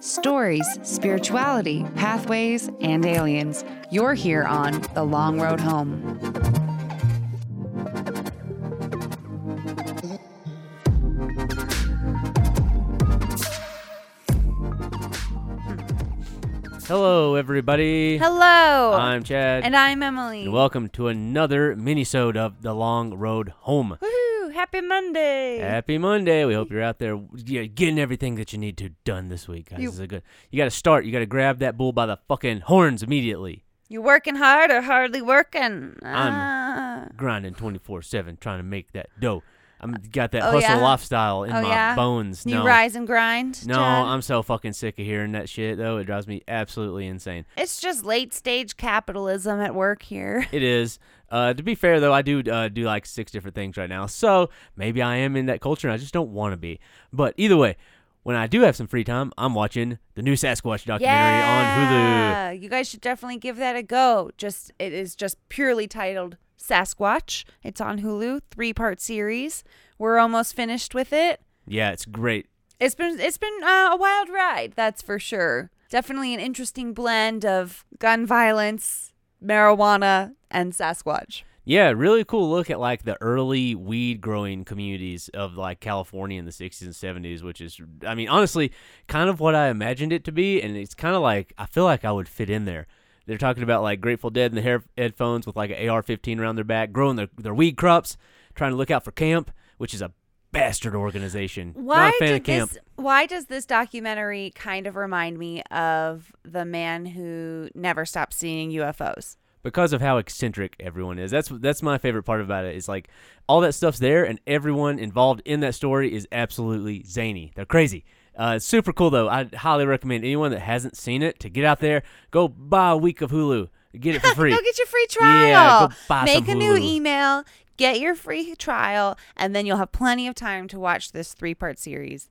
stories, spirituality, pathways, and aliens. You're here on The Long Road Home. Hello, everybody. Hello. I'm Chad, and I'm Emily. and welcome to another mini-sode of The Long Road Home. Woohoo! Happy Monday. Happy Monday. We hope you're out there getting everything that you need to done this week, guys. You- This is a good. You got to start. You got to grab that bull by the fucking horns immediately. you working hard or hardly working? I'm- Ah. Grinding 24/7 trying to make that dough. I'm got that Oh, hustle yeah? lifestyle in Oh, my yeah? bones. you no. rise and grind. No, Chad? I'm so fucking sick of hearing that shit though. It drives me absolutely insane. It's just late stage capitalism at work here. It is. Uh, to be fair, though, I do uh, do like six different things right now, so maybe I am in that culture, and I just don't want to be. But either way, when I do have some free time, I'm watching the new Sasquatch documentary on Hulu. yeah, you guys should definitely give that a go. Just it is just purely titled Sasquatch. It's on Hulu, three part series. We're almost finished with it. Yeah, it's great. It's been it's been uh, a wild ride, that's for sure. Definitely an interesting blend of gun violence, marijuana, and Sasquatch. Yeah, really cool look at like the early weed growing communities of like California in the 60s and 70s, which is, I mean, honestly, kind of what I imagined it to be. And it's kind of like, I feel like I would fit in there. They're talking about like Grateful Dead and the hair- headphones with like an AR 15 around their back, growing their, their weed crops, trying to look out for camp, which is a bastard organization. Why Not a fan did this? Why does this documentary kind of remind me of the man who never stopped seeing UFOs? because of how eccentric everyone is. That's that's my favorite part about it. it. Is like all that stuff's there, and everyone involved in that story is absolutely zany. They're crazy. Uh, it's super cool though. I highly recommend anyone that hasn't seen it to get out there, go buy a week of Hulu, get it for free. Go get your free trial. Yeah, go buy Make some a new email, get your free trial, and then you'll have plenty of time to watch this three part series.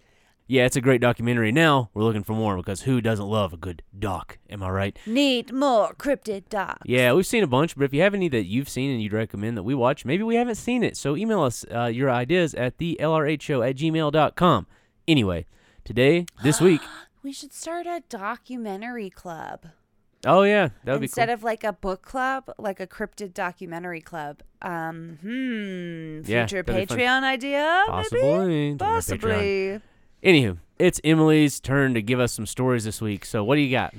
yeah, it's a great documentary. Now we're looking for more because who doesn't love a good doc? Am I right? Need more cryptid docs. Yeah, we've seen a bunch, but if you have any that you've seen and you'd recommend that we watch, maybe we haven't seen it. So email us uh, your ideas at the lrhshow at gmail.com. Anyway, today, this week, We should start a documentary club. oh yeah, that would be cool. Instead of like a book club, like a cryptid documentary club. Um, hmm. Yeah, Future that'd be fun. Patreon idea? Maybe? Possibly. Don't have Patreon. Possibly. Anywho, it's Emily's turn to give us some stories this week. So what do you got?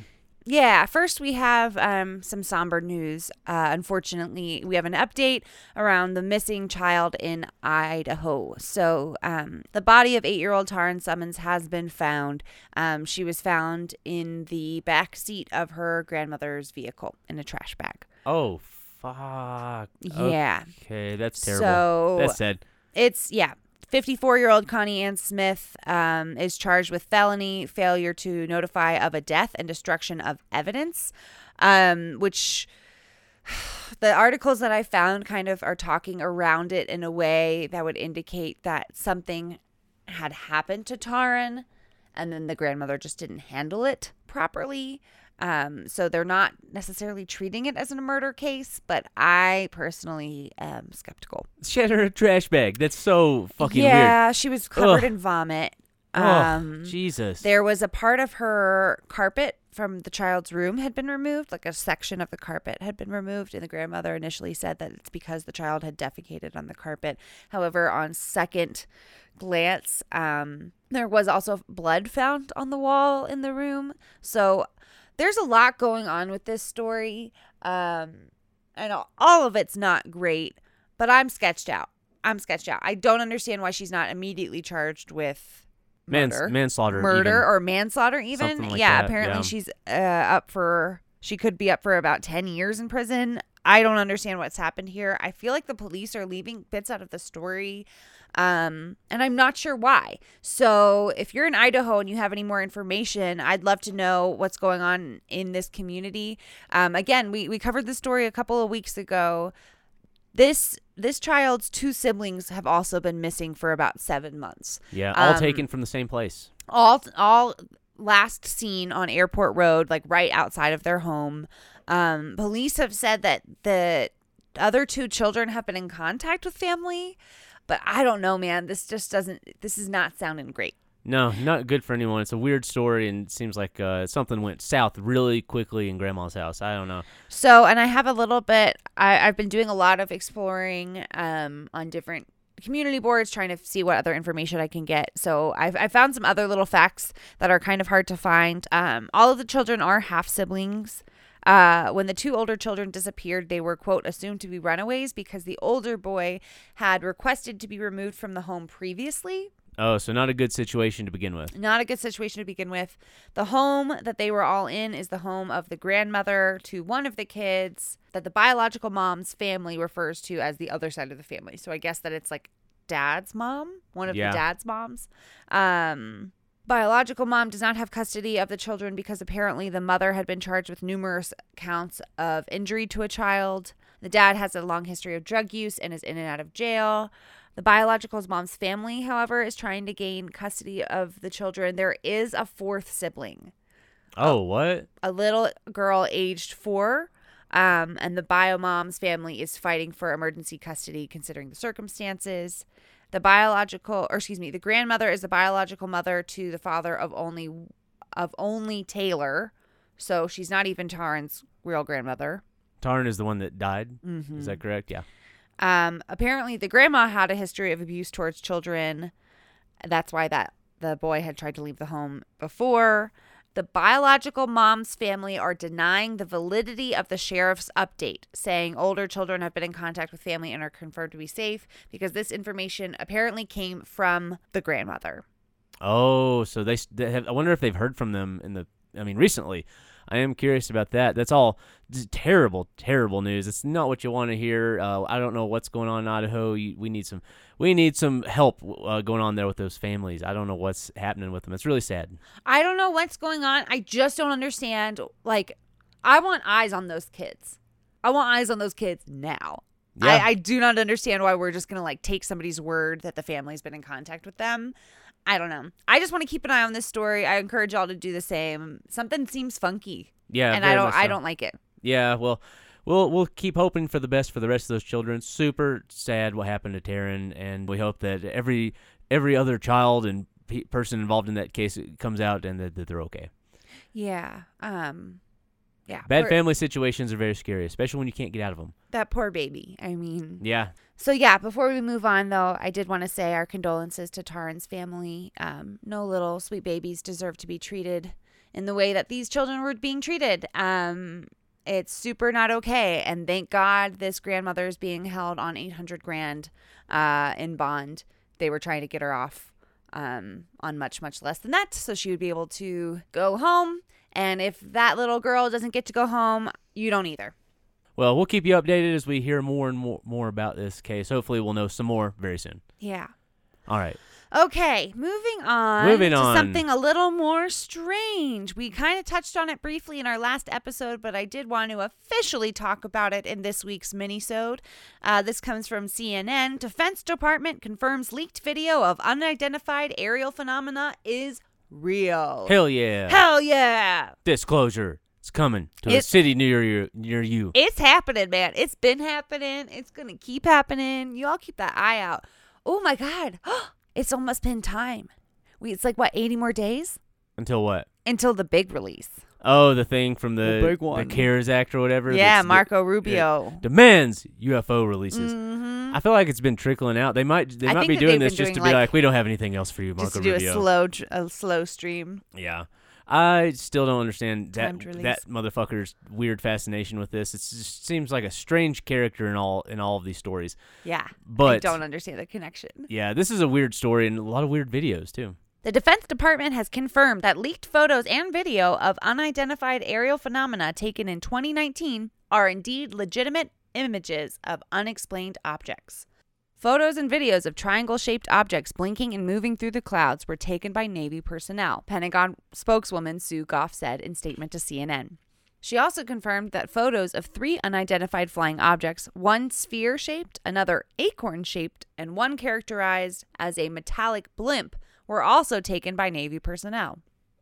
Yeah, first we have um, some somber news. Uh, unfortunately, we have an update around the missing child in Idaho. So, um, the body of eight year old Taryn Summons has been found. Um, she was found in the back seat of her grandmother's vehicle in a trash bag. Oh fuck. Yeah. Okay, that's terrible. So, that's sad. It's yeah. 54 year old Connie Ann Smith um, is charged with felony failure to notify of a death and destruction of evidence, um, which the articles that I found kind of are talking around it in a way that would indicate that something had happened to Taryn and then the grandmother just didn't handle it properly. Um, so they're not necessarily treating it as a murder case, but I personally am skeptical. She had her a trash bag. That's so fucking weird. yeah, she was covered Ugh. in vomit. Oh, Um, Jesus. there was a part of her carpet from the child's room had been removed, like a section of the carpet had been removed, and the grandmother initially said that it's because the child had defecated on the carpet. However, on second glance, um, there was also blood found on the wall in the room. So there's a lot going on with this story, um, and all- all of it's not great. But I'm sketched out. I'm sketched out. I don't understand why she's not immediately charged with Mans- murder manslaughter. murder even. or manslaughter even like yeah that, apparently yeah. she's uh, up for she could be up for about 10 years in prison i don't understand what's happened here. I feel like the police are leaving bits out of the story um and i'm not sure why. So if you're in idaho and you have any more information i'd love to know what's going on in this community. Um again we we covered the story a couple of weeks ago. This this child's two siblings have also been missing for about seven months. Yeah, all um, taken from the same place. all all last seen on airport road like right outside of their home um police have said that the other two children have been in contact with family but i don't know man this just doesn't this is not sounding great No, not good for anyone. It's a weird story, and it seems like uh, something went south really quickly in Grandma's house. I don't know. So, and I have a little bit. I, I've been doing a lot of exploring um, on different community boards, trying to see what other information I can get. So, I've I found some other little facts that are kind of hard to find. Um, all of the children are half siblings. Uh, when the two older children disappeared, they were, quote, assumed to be runaways because the older boy had requested to be removed from the home previously. Oh, so not a good situation to begin with. Not a good situation to begin with. The home that they were all in is the home of the grandmother to one of the kids that the biological mom's family refers to as the other side of the family. So I guess that it's like dad's mom, one of Yeah. the dad's moms. Um, biological mom does not have custody of the children because apparently the mother had been charged with numerous counts of injury to a child. The dad has a long history of drug use and is in and out of jail. The biological mom's family, however, is trying to gain custody of the children. There is a fourth sibling, Oh, what? a little girl aged four. Um, and the bio mom's family is fighting for emergency custody considering the circumstances. The biological, or excuse me, the grandmother is the biological mother to the father of only of only Taylor, so she's not even Taryn's real grandmother. Taryn is the one that died. Mm-hmm. Is that correct? Yeah. Um, apparently, the grandma had a history of abuse towards children. That's why that the boy had tried to leave the home before. The biological mom's family are denying the validity of the sheriff's update, saying older children have been in contact with family and are confirmed to be safe because this information apparently came from the grandmother. Oh, so they, they have. I wonder if they've heard from them in the. I mean, recently. I am curious about that. That's all terrible, terrible news. It's not what you want to hear. Uh, I don't know what's going on in Idaho. We need some. We need some help uh, going on there with those families. I don't know what's happening with them. It's really sad. I don't know what's going on. I just don't understand. Like, I want eyes on those kids. I want eyes on those kids now. Yeah. I, I do not understand why we're just gonna like take somebody's word that the family's been in contact with them. I don't know. I just want to keep an eye on this story. I encourage y'all to do the same. Something seems funky, Yeah, and I don't. much I don't like it. Yeah, well, we'll we'll keep hoping for the best for the rest of those children. Super sad what happened to Taryn, and we hope that every every other child and pe- person involved in that case comes out and that, that they're okay. Yeah. Um. Yeah. Bad poor- family situations are very scary, especially when you can't get out of them. That poor baby. I mean. Yeah, So yeah, before we move on though, I did want to say our condolences to Taryn's family. Um, no little sweet babies deserve to be treated in the way that these children were being treated. Um, it's super not okay, and thank God this grandmother is being held on eight hundred grand uh, in bond. They were trying to get her off um, on much much less than that, so she would be able to go home. And if that little girl doesn't get to go home, you don't either. Well, we'll keep you updated as we hear more and more more about this case. Hopefully, we'll know some more very soon. Yeah. All right. Okay, moving on. Moving to on. something a little more strange. We kind of touched on it briefly in our last episode, but I did want to officially talk about it in this week's minisode. Uh, this comes from CNN. Defense Department confirms leaked video of unidentified aerial phenomena is real. Hell yeah! Hell yeah! Disclosure. It's coming to a city near you. Near you. It's happening, man. It's been happening. It's gonna keep happening. You all keep that eye out. Oh my god, it's almost been time. We it's like what eighty more days Until what? until the big release. Oh, the thing from the The big one. The CARES Act or whatever. Yeah, that's the- Marco Rubio. demands UFO releases. Mhm. I feel like it's been trickling out. They might they I might be doing this been just to doing, be like- like, we don't have anything else for you, Marco Just to do Rubio. a slow, a slow stream. yeah. I still don't understand that that motherfucker's weird fascination with this. It just seems like a strange character in all in all of these stories. Yeah, but I don't understand the connection. yeah, this is a weird story and a lot of weird videos too. The Defense Department has confirmed that leaked photos and video of unidentified aerial phenomena taken in 2019 are indeed legitimate images of unexplained objects. Photos and videos of triangle shaped objects blinking and moving through the clouds were taken by Navy personnel, Pentagon spokeswoman Sue Gough said in statement to CNN. She also confirmed that photos of three unidentified flying objects, one sphere shaped, another acorn shaped, and one characterized as a metallic blimp, were also taken by Navy personnel.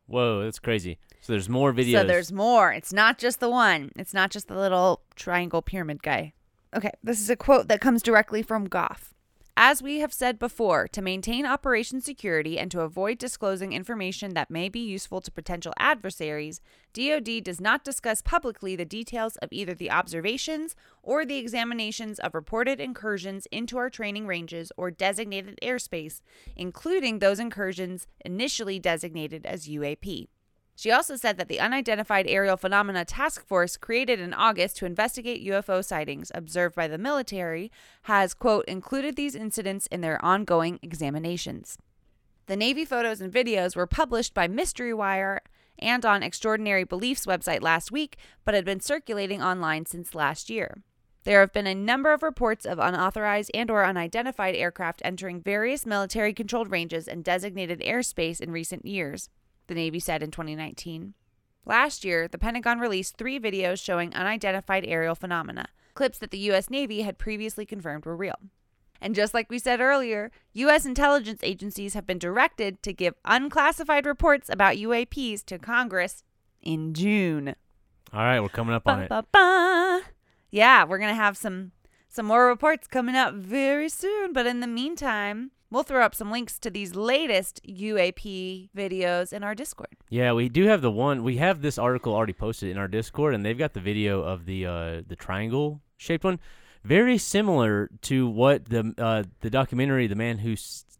Whoa, that's crazy. So there's more videos. So there's more. It's not just the one, it's not just the little triangle pyramid guy. Okay, this is a quote that comes directly from Gough. As we have said before, to maintain operation security and to avoid disclosing information that may be useful to potential adversaries, DoD does not discuss publicly the details of either the observations or the examinations of reported incursions into our training ranges or designated airspace, including those incursions initially designated as UAP. She also said that the Unidentified Aerial Phenomena Task Force, created in August to investigate UFO sightings observed by the military, has, quote, included these incidents in their ongoing examinations. The Navy photos and videos were published by Mystery Wire and on Extraordinary Beliefs website last week, but had been circulating online since last year. There have been a number of reports of unauthorized and or unidentified aircraft entering various military controlled ranges and designated airspace in recent years the Navy said in 2019. Last year, the Pentagon released three videos showing unidentified aerial phenomena, clips that the U.S. Navy had previously confirmed were real. And just like we said earlier, U.S. intelligence agencies have been directed to give unclassified reports about UAPs to Congress in June. All right, we're coming up on it. Yeah, we're gonna have some some more reports coming up very soon. But in the meantime, we'll throw up some links to these latest UAP videos in our Discord. Yeah, we do have the one. We have this article already posted in our Discord, and they've got the video of the uh, the triangle shaped one, very similar to what the uh, the documentary, the man who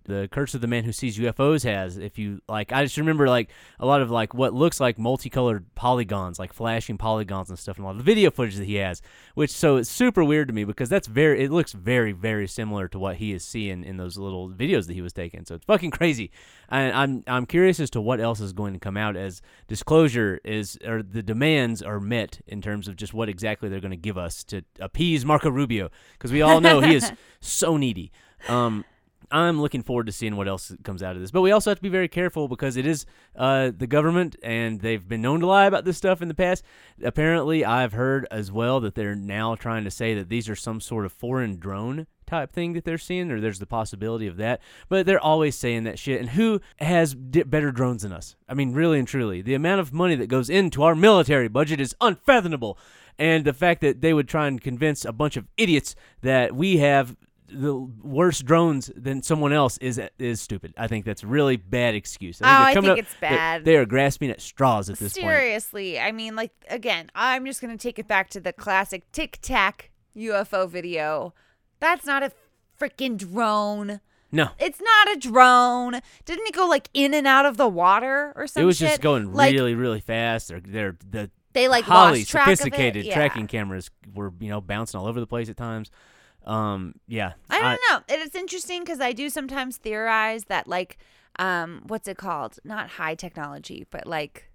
the Curse of the Man Who Sees UFOs has. If you like, I just remember like a lot of like what looks like multicolored polygons, like flashing polygons and stuff, and a lot of the video footage that he has. Which so it's super weird to me because that's very it looks very very similar to what he is seeing in those little videos that he was taking. So it's fucking crazy. And I'm I'm curious as to what else is going to come out as disclosure is or the demands are met in terms of just what exactly they're going to give us to appease Marco Rubio because we all know he is so needy. Um, I'm looking forward to seeing what else comes out of this. But we also have to be very careful because it is uh, the government, and they've been known to lie about this stuff in the past. Apparently, I've heard as well that they're now trying to say that these are some sort of foreign drone type thing that they're seeing, or there's the possibility of that. But they're always saying that shit. And who has di- better drones than us? I mean, really and truly, the amount of money that goes into our military budget is unfathomable. And the fact that they would try and convince a bunch of idiots that we have the worse drones than someone else is is stupid. I think that's a really bad excuse. Oh, they're I think up- it's bad. They, are grasping at straws at this point. Seriously, I mean, like again, I'm just gonna take it back to the classic Tic Tac UFO video. That's not a freaking drone. No, It's not a drone. Didn't it go like in and out of the water or something? it was just going like, really, really fast. They're, they're the They like highly lost track of it. sophisticated Yeah. tracking cameras were you know bouncing all over the place at times. Um, yeah, I don't know. It's interesting because I do sometimes theorize that like, um, what's it called? Not high technology, but like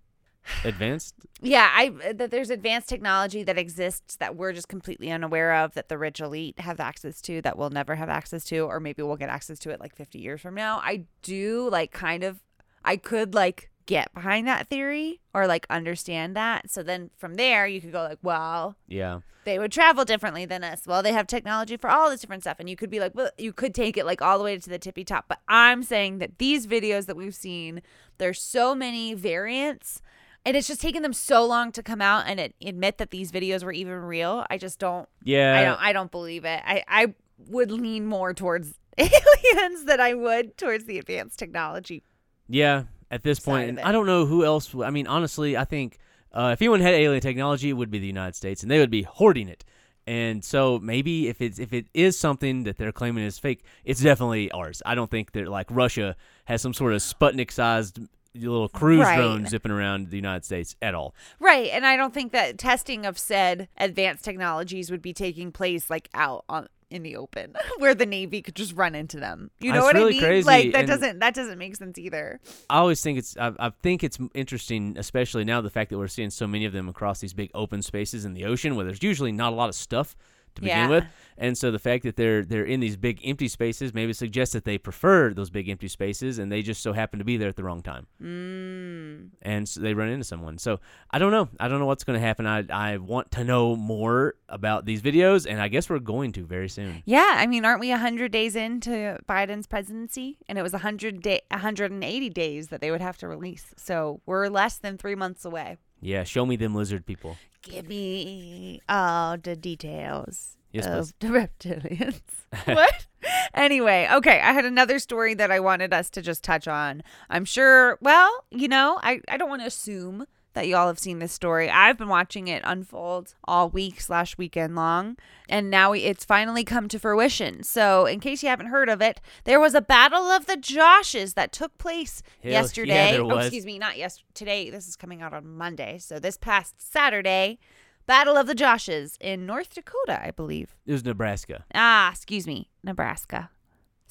advanced. Yeah, I that there's advanced technology that exists that we're just completely unaware of that the rich elite have access to that we'll never have access to or maybe we'll get access to it like 50 years from now. I do like kind of I could like get behind that theory or like understand that. So then from there you could go like, well, Yeah, they would travel differently than us. Well, they have technology for all this different stuff. And you could be like, well, you could take it like all the way to the tippy top. But I'm saying that these videos that we've seen, there's so many variants. And it's just taken them so long to come out and it, admit that these videos were even real. I just don't yeah. I don't I don't believe it. I, I would lean more towards aliens than I would towards the advanced technology. Yeah, at this point, and. I don't know who else. I mean, honestly, I think uh, if anyone had alien technology, it would be the United States, and they would be hoarding it. And so maybe if it's if it is something that they're claiming is fake, it's definitely ours. I don't think that like Russia has some sort of Sputnik-sized little cruise Right. drone zipping around the United States at all. Right, and I don't think that testing of said advanced technologies would be taking place like out on in the open where the navy could just run into them. You know It's what really I mean? crazy, like that and- doesn't that doesn't make sense either. I always think it's I, I think it's interesting, especially now the fact that we're seeing so many of them across these big open spaces in the ocean where there's usually not a lot of stuff to begin Yeah. with, and so the fact that they're they're in these big empty spaces maybe suggests that they prefer those big empty spaces, and they just so happen to be there at the wrong time, Mm. and so they run into someone. So I don't know, I don't know what's going to happen. I I want to know more about these videos, and I guess we're going to very soon. Yeah, I mean, aren't we 100 days into Biden's presidency? And it was 100 day 180 days that they would have to release. So, we're less than 3 months away. Yeah, show me them lizard people. Give me all the details Yes, of the reptilians. what? anyway, okay, I had another story that I wanted us to just touch on. I'm sure, well, you know, I, I don't want to assume that y'all have seen this story. I've been watching it unfold all week slash weekend long, and now it's finally come to fruition. So, in case you haven't heard of it, there was a battle of the Joshes that took place Hell, yeah, yesterday. there Oh, excuse me, not yesterday. Today, this is coming out on Monday. So, this past Saturday, Battle of the Joshes in North Dakota, I believe. It was Nebraska. Ah, excuse me, Nebraska.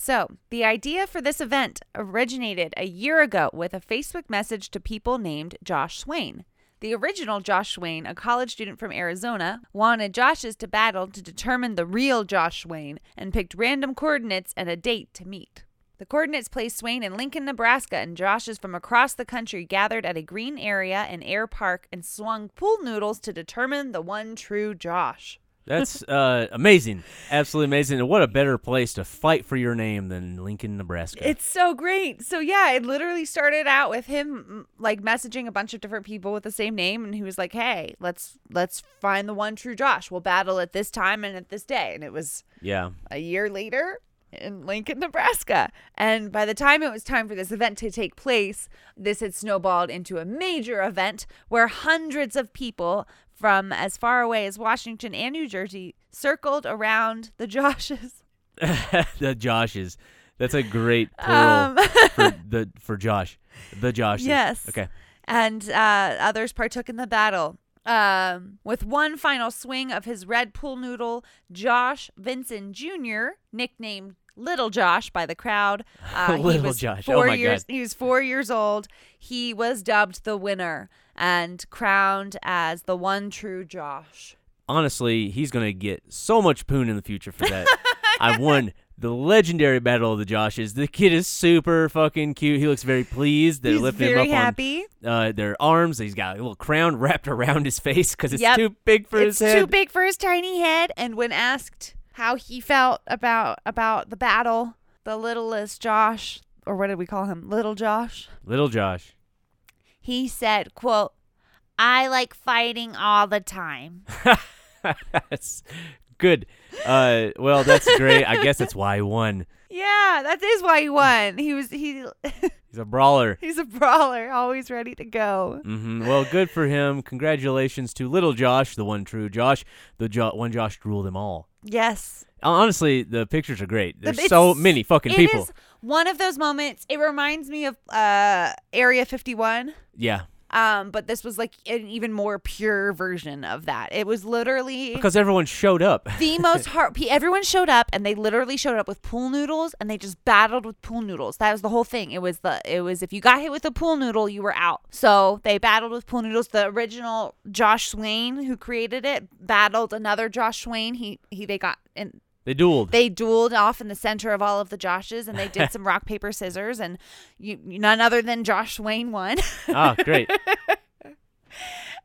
So, the idea for this event originated a year ago with a Facebook message to people named Josh Swain. The original Josh Swain, a college student from Arizona, wanted Josh's to battle to determine the real Josh Swain and picked random coordinates and a date to meet. The coordinates placed Swain in Lincoln, Nebraska, and Joshes from across the country gathered at a green area in Air Park and swung pool noodles to determine the one true Josh. That's uh, amazing. Absolutely amazing. And what a better place to fight for your name than Lincoln, Nebraska. It's so great. So yeah, it literally started out with him mm, like messaging a bunch of different people with the same name and he was like, "Hey, let's let's find the one true Josh. We'll battle at this time and at this day." And it was yeah. a year later in Lincoln, Nebraska. And by the time it was time for this event to take place, this had snowballed into a major event where hundreds of people from as far away as Washington and New Jersey circled around the Joshes. the Joshes. That's a great plural Um, for the for Josh. The Joshes. Yes. Okay. and uh, others partook in the battle. Um, with one final swing of his red pool noodle, Josh Vincent Jr., nicknamed Little Josh by the crowd, uh, he Little was Josh. Oh Four my years. God. He was four years old. He was dubbed the winner and crowned as the one true Josh. Honestly, he's gonna get so much poon in the future for that. I won the legendary battle of the Joshes. The kid is super fucking cute. He looks very pleased. They're He's lifting him up happy. on uh, their arms. He's got a little crown wrapped around his face because it's Yep. too big for it's his head. It's too big for his tiny head. And when asked how he felt about about the battle, the littlest Josh, or what did we call him, little Josh, Little Josh. he said, "quote I like fighting all the time." that's good. Uh, well, that's great. I guess that's why he won. Yeah, that is why he won. He was he He's a brawler. he's a brawler, always ready to go. Mm-hmm. Well, good for him. Congratulations to little Josh, the one true Josh, the jo- one Josh to rule them all. Yes. Honestly, the pictures are great. There's It's- so many fucking It people. is one of those moments. It reminds me of uh Area 51. Yeah, Um, but this was like an even more pure version of that. It was literally because everyone showed up. the most hard. Everyone showed up, and they literally showed up with pool noodles, and they just battled with pool noodles. That was the whole thing. It was the. It was if you got hit with a pool noodle, you were out. So they battled with pool noodles. The original Josh Swain, who created it, battled another Josh Swain. He he. They got and They dueled. they dueled off in the center of all of the Joshes, and they did some rock paper scissors, and you none other than Josh Swain won. oh, great.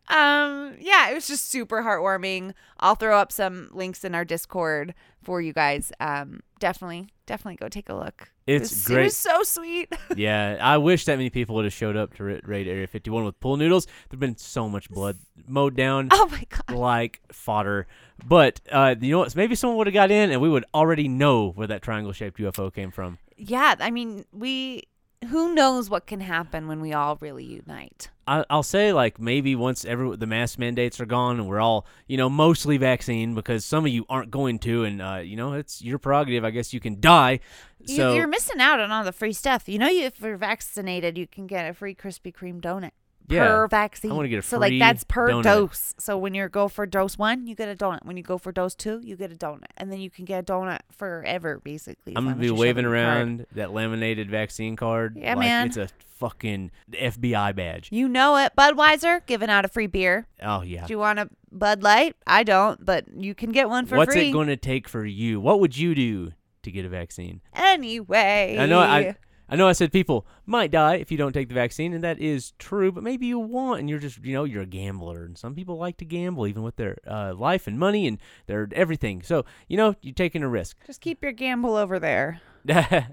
um yeah it was just super heartwarming i'll throw up some links in our discord for you guys um definitely definitely go take a look It It's was- great. it was so sweet yeah, I wish that many people would have showed up to ra- raid Area 51 with pool noodles. There'd been so much blood mowed down oh my god like fodder. But uh, you know what? Maybe someone would have got in, and we would already know where that triangle-shaped UFO came from. yeah i mean we who knows what can happen when we all really unite? I, I'll say like maybe once every the mask mandates are gone and we're all you know mostly vaccine because some of you aren't going to and uh, you know it's your prerogative. I guess you can die. You- so you're missing out on all the free stuff. You know you, if you're vaccinated you can get a free krispy kreme donut Yeah. per vaccine. I wanna get a so like that's per donut. dose. So when you go for dose one, you get a donut. When you go for dose two, you get a donut, and then you can get a donut forever, basically. I'm gonna be as you show waving your card. around that laminated vaccine card Yeah, like man. it's a fucking FBI badge You know it. Budweiser giving out a free beer. oh yeah Do you want a Bud Light? I don't, but you can get one for what's free. What's it going to take for you what would you do to get a vaccine anyway. I know I I know I said people might die if you don't take the vaccine, and that is true. But maybe you want, and you're just you know you're a gambler, and some people like to gamble even with their uh, life and money and their everything. So you know you're taking a risk. just keep your gamble over there,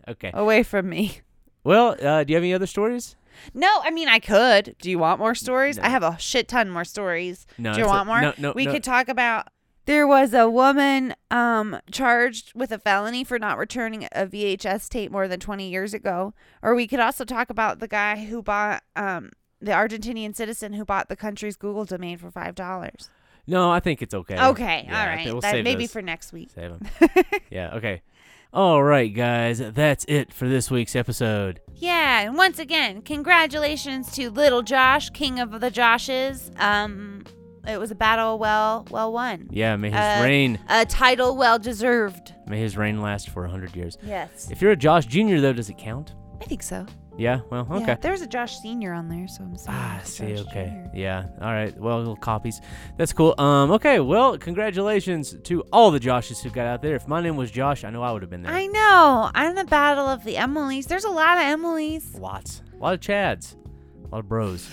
okay. away from me. Well, uh, do you have any other stories? No, I mean I could. Do you want more stories? No. I have a shit ton more stories. No. Do you it's a- want more? No, no. we no. could talk about There was a woman um, charged with a felony for not returning a VHS tape more than 20 years ago. Or we could also talk about the guy who bought um, the Argentinian citizen who bought the country's Google domain for five dollars. No, I think it's okay. Okay, Yeah, all right. we'll that maybe those. for next week. Save 'em. yeah. Okay. All right, guys. That's it for this week's episode. Yeah, and once again, congratulations to little Josh, king of the Joshes. Um, it was a battle well well won. Yeah. May his Uh, reign A title well deserved. may his reign last for hundred years. Yes, If you're a Josh Jr. though, does it count? I think so. Yeah. Well. Okay. Yeah, there's a Josh Senior on there, so I'm sorry. Ah, see, Josh okay. Jr.. Yeah. All right. Well, little copies. That's cool. Um, okay. Well, congratulations to all the Joshes who got out there. If my name was Josh, I know I would have been there. I know. I'm the battle of the Emilys. There's a lot of Emilys. Lots. A lot of Chads. A lot of bros.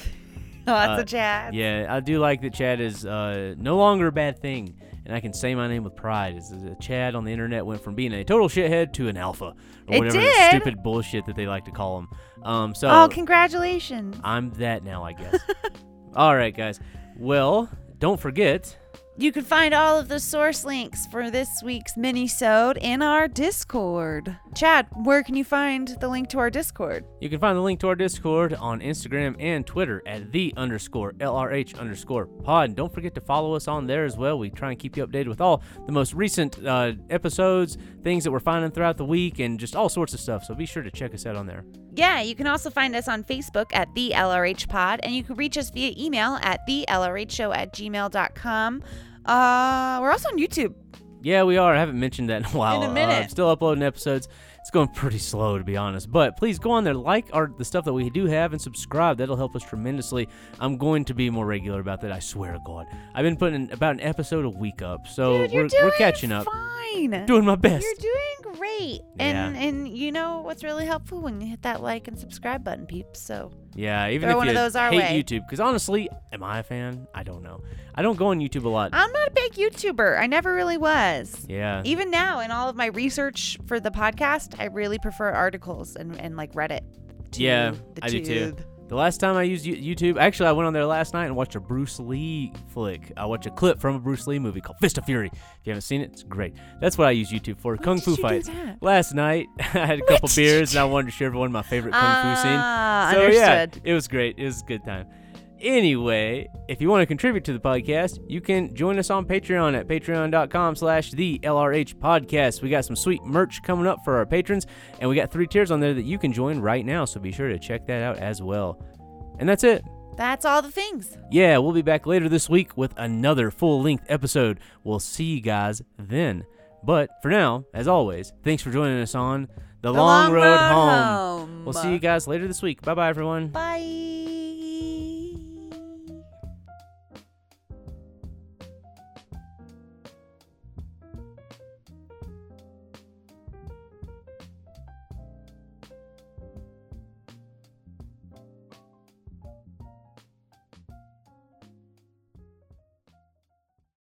Lots Uh, of Chad. Yeah, I do like that Chad is uh, no longer a bad thing, and I can say my name with pride. Is Chad on the internet went from being a total shithead to an alpha, or It whatever stupid bullshit that they like to call him. Um, so Oh, congratulations. I'm that now, I guess. All right, guys. Well, don't forget. You can find all of the source links for this week's mini-sode in our Discord. Chad, where can you find the link to our Discord? You can find the link to our Discord on Instagram and Twitter at the underscore LRH underscore pod. And don't forget to follow us on there as well. We try and keep you updated with all the most recent uh, episodes, things that we're finding throughout the week, and just all sorts of stuff. So be sure to check us out on there. Yeah, you can also find us on Facebook at the LRH Pod, and you can reach us via email at the LRH Show at gmail.com. Uh, we're also on YouTube. Yeah, we are. I haven't mentioned that in a while. In a Uh, minute. I'm still uploading episodes. It's going pretty slow, to be honest. But please go on there, like our the stuff that we do have, and subscribe. That'll help us tremendously. I'm going to be more regular about that. I swear to God. I've been putting about an episode a week up, so Dude, we're, we're catching up. Fine. Doing my best. You're doing great. And Yeah. and you know what's really helpful when you hit that like and subscribe button, peeps. So Yeah, even if one you of those our hate way. YouTube, because honestly, am I a fan? I don't know. I don't go on YouTube a lot. I'm not a big YouTuber. I never really was. yeah. Even now, in all of my research for the podcast, I really prefer articles and, and like Reddit. Yeah, the I do too. The last time I used YouTube, actually, I went on there last night and watched a Bruce Lee flick. I watched a clip from a Bruce Lee movie called Fist of Fury. If you haven't seen it, it's great. That's what I use YouTube for. Kung did Fu fights. Last night, I had a couple beers and I wanted to share everyone my favorite Kung Fu scene. Ah, So understood. yeah, it was great. It was a good time. Anyway, if you want to contribute to the podcast, you can join us on Patreon at patreon.com slash the LRH podcast. We got some sweet merch coming up for our patrons, and we got three tiers on there that you can join right now, so be sure to check that out as well. And that's it. That's all the things. Yeah, we'll be back later this week with another full length episode. We'll see you guys then. But for now, as always, thanks for joining us on The, The Long, Road, Home. Home. We'll see you guys later this week. Bye bye, everyone. Bye.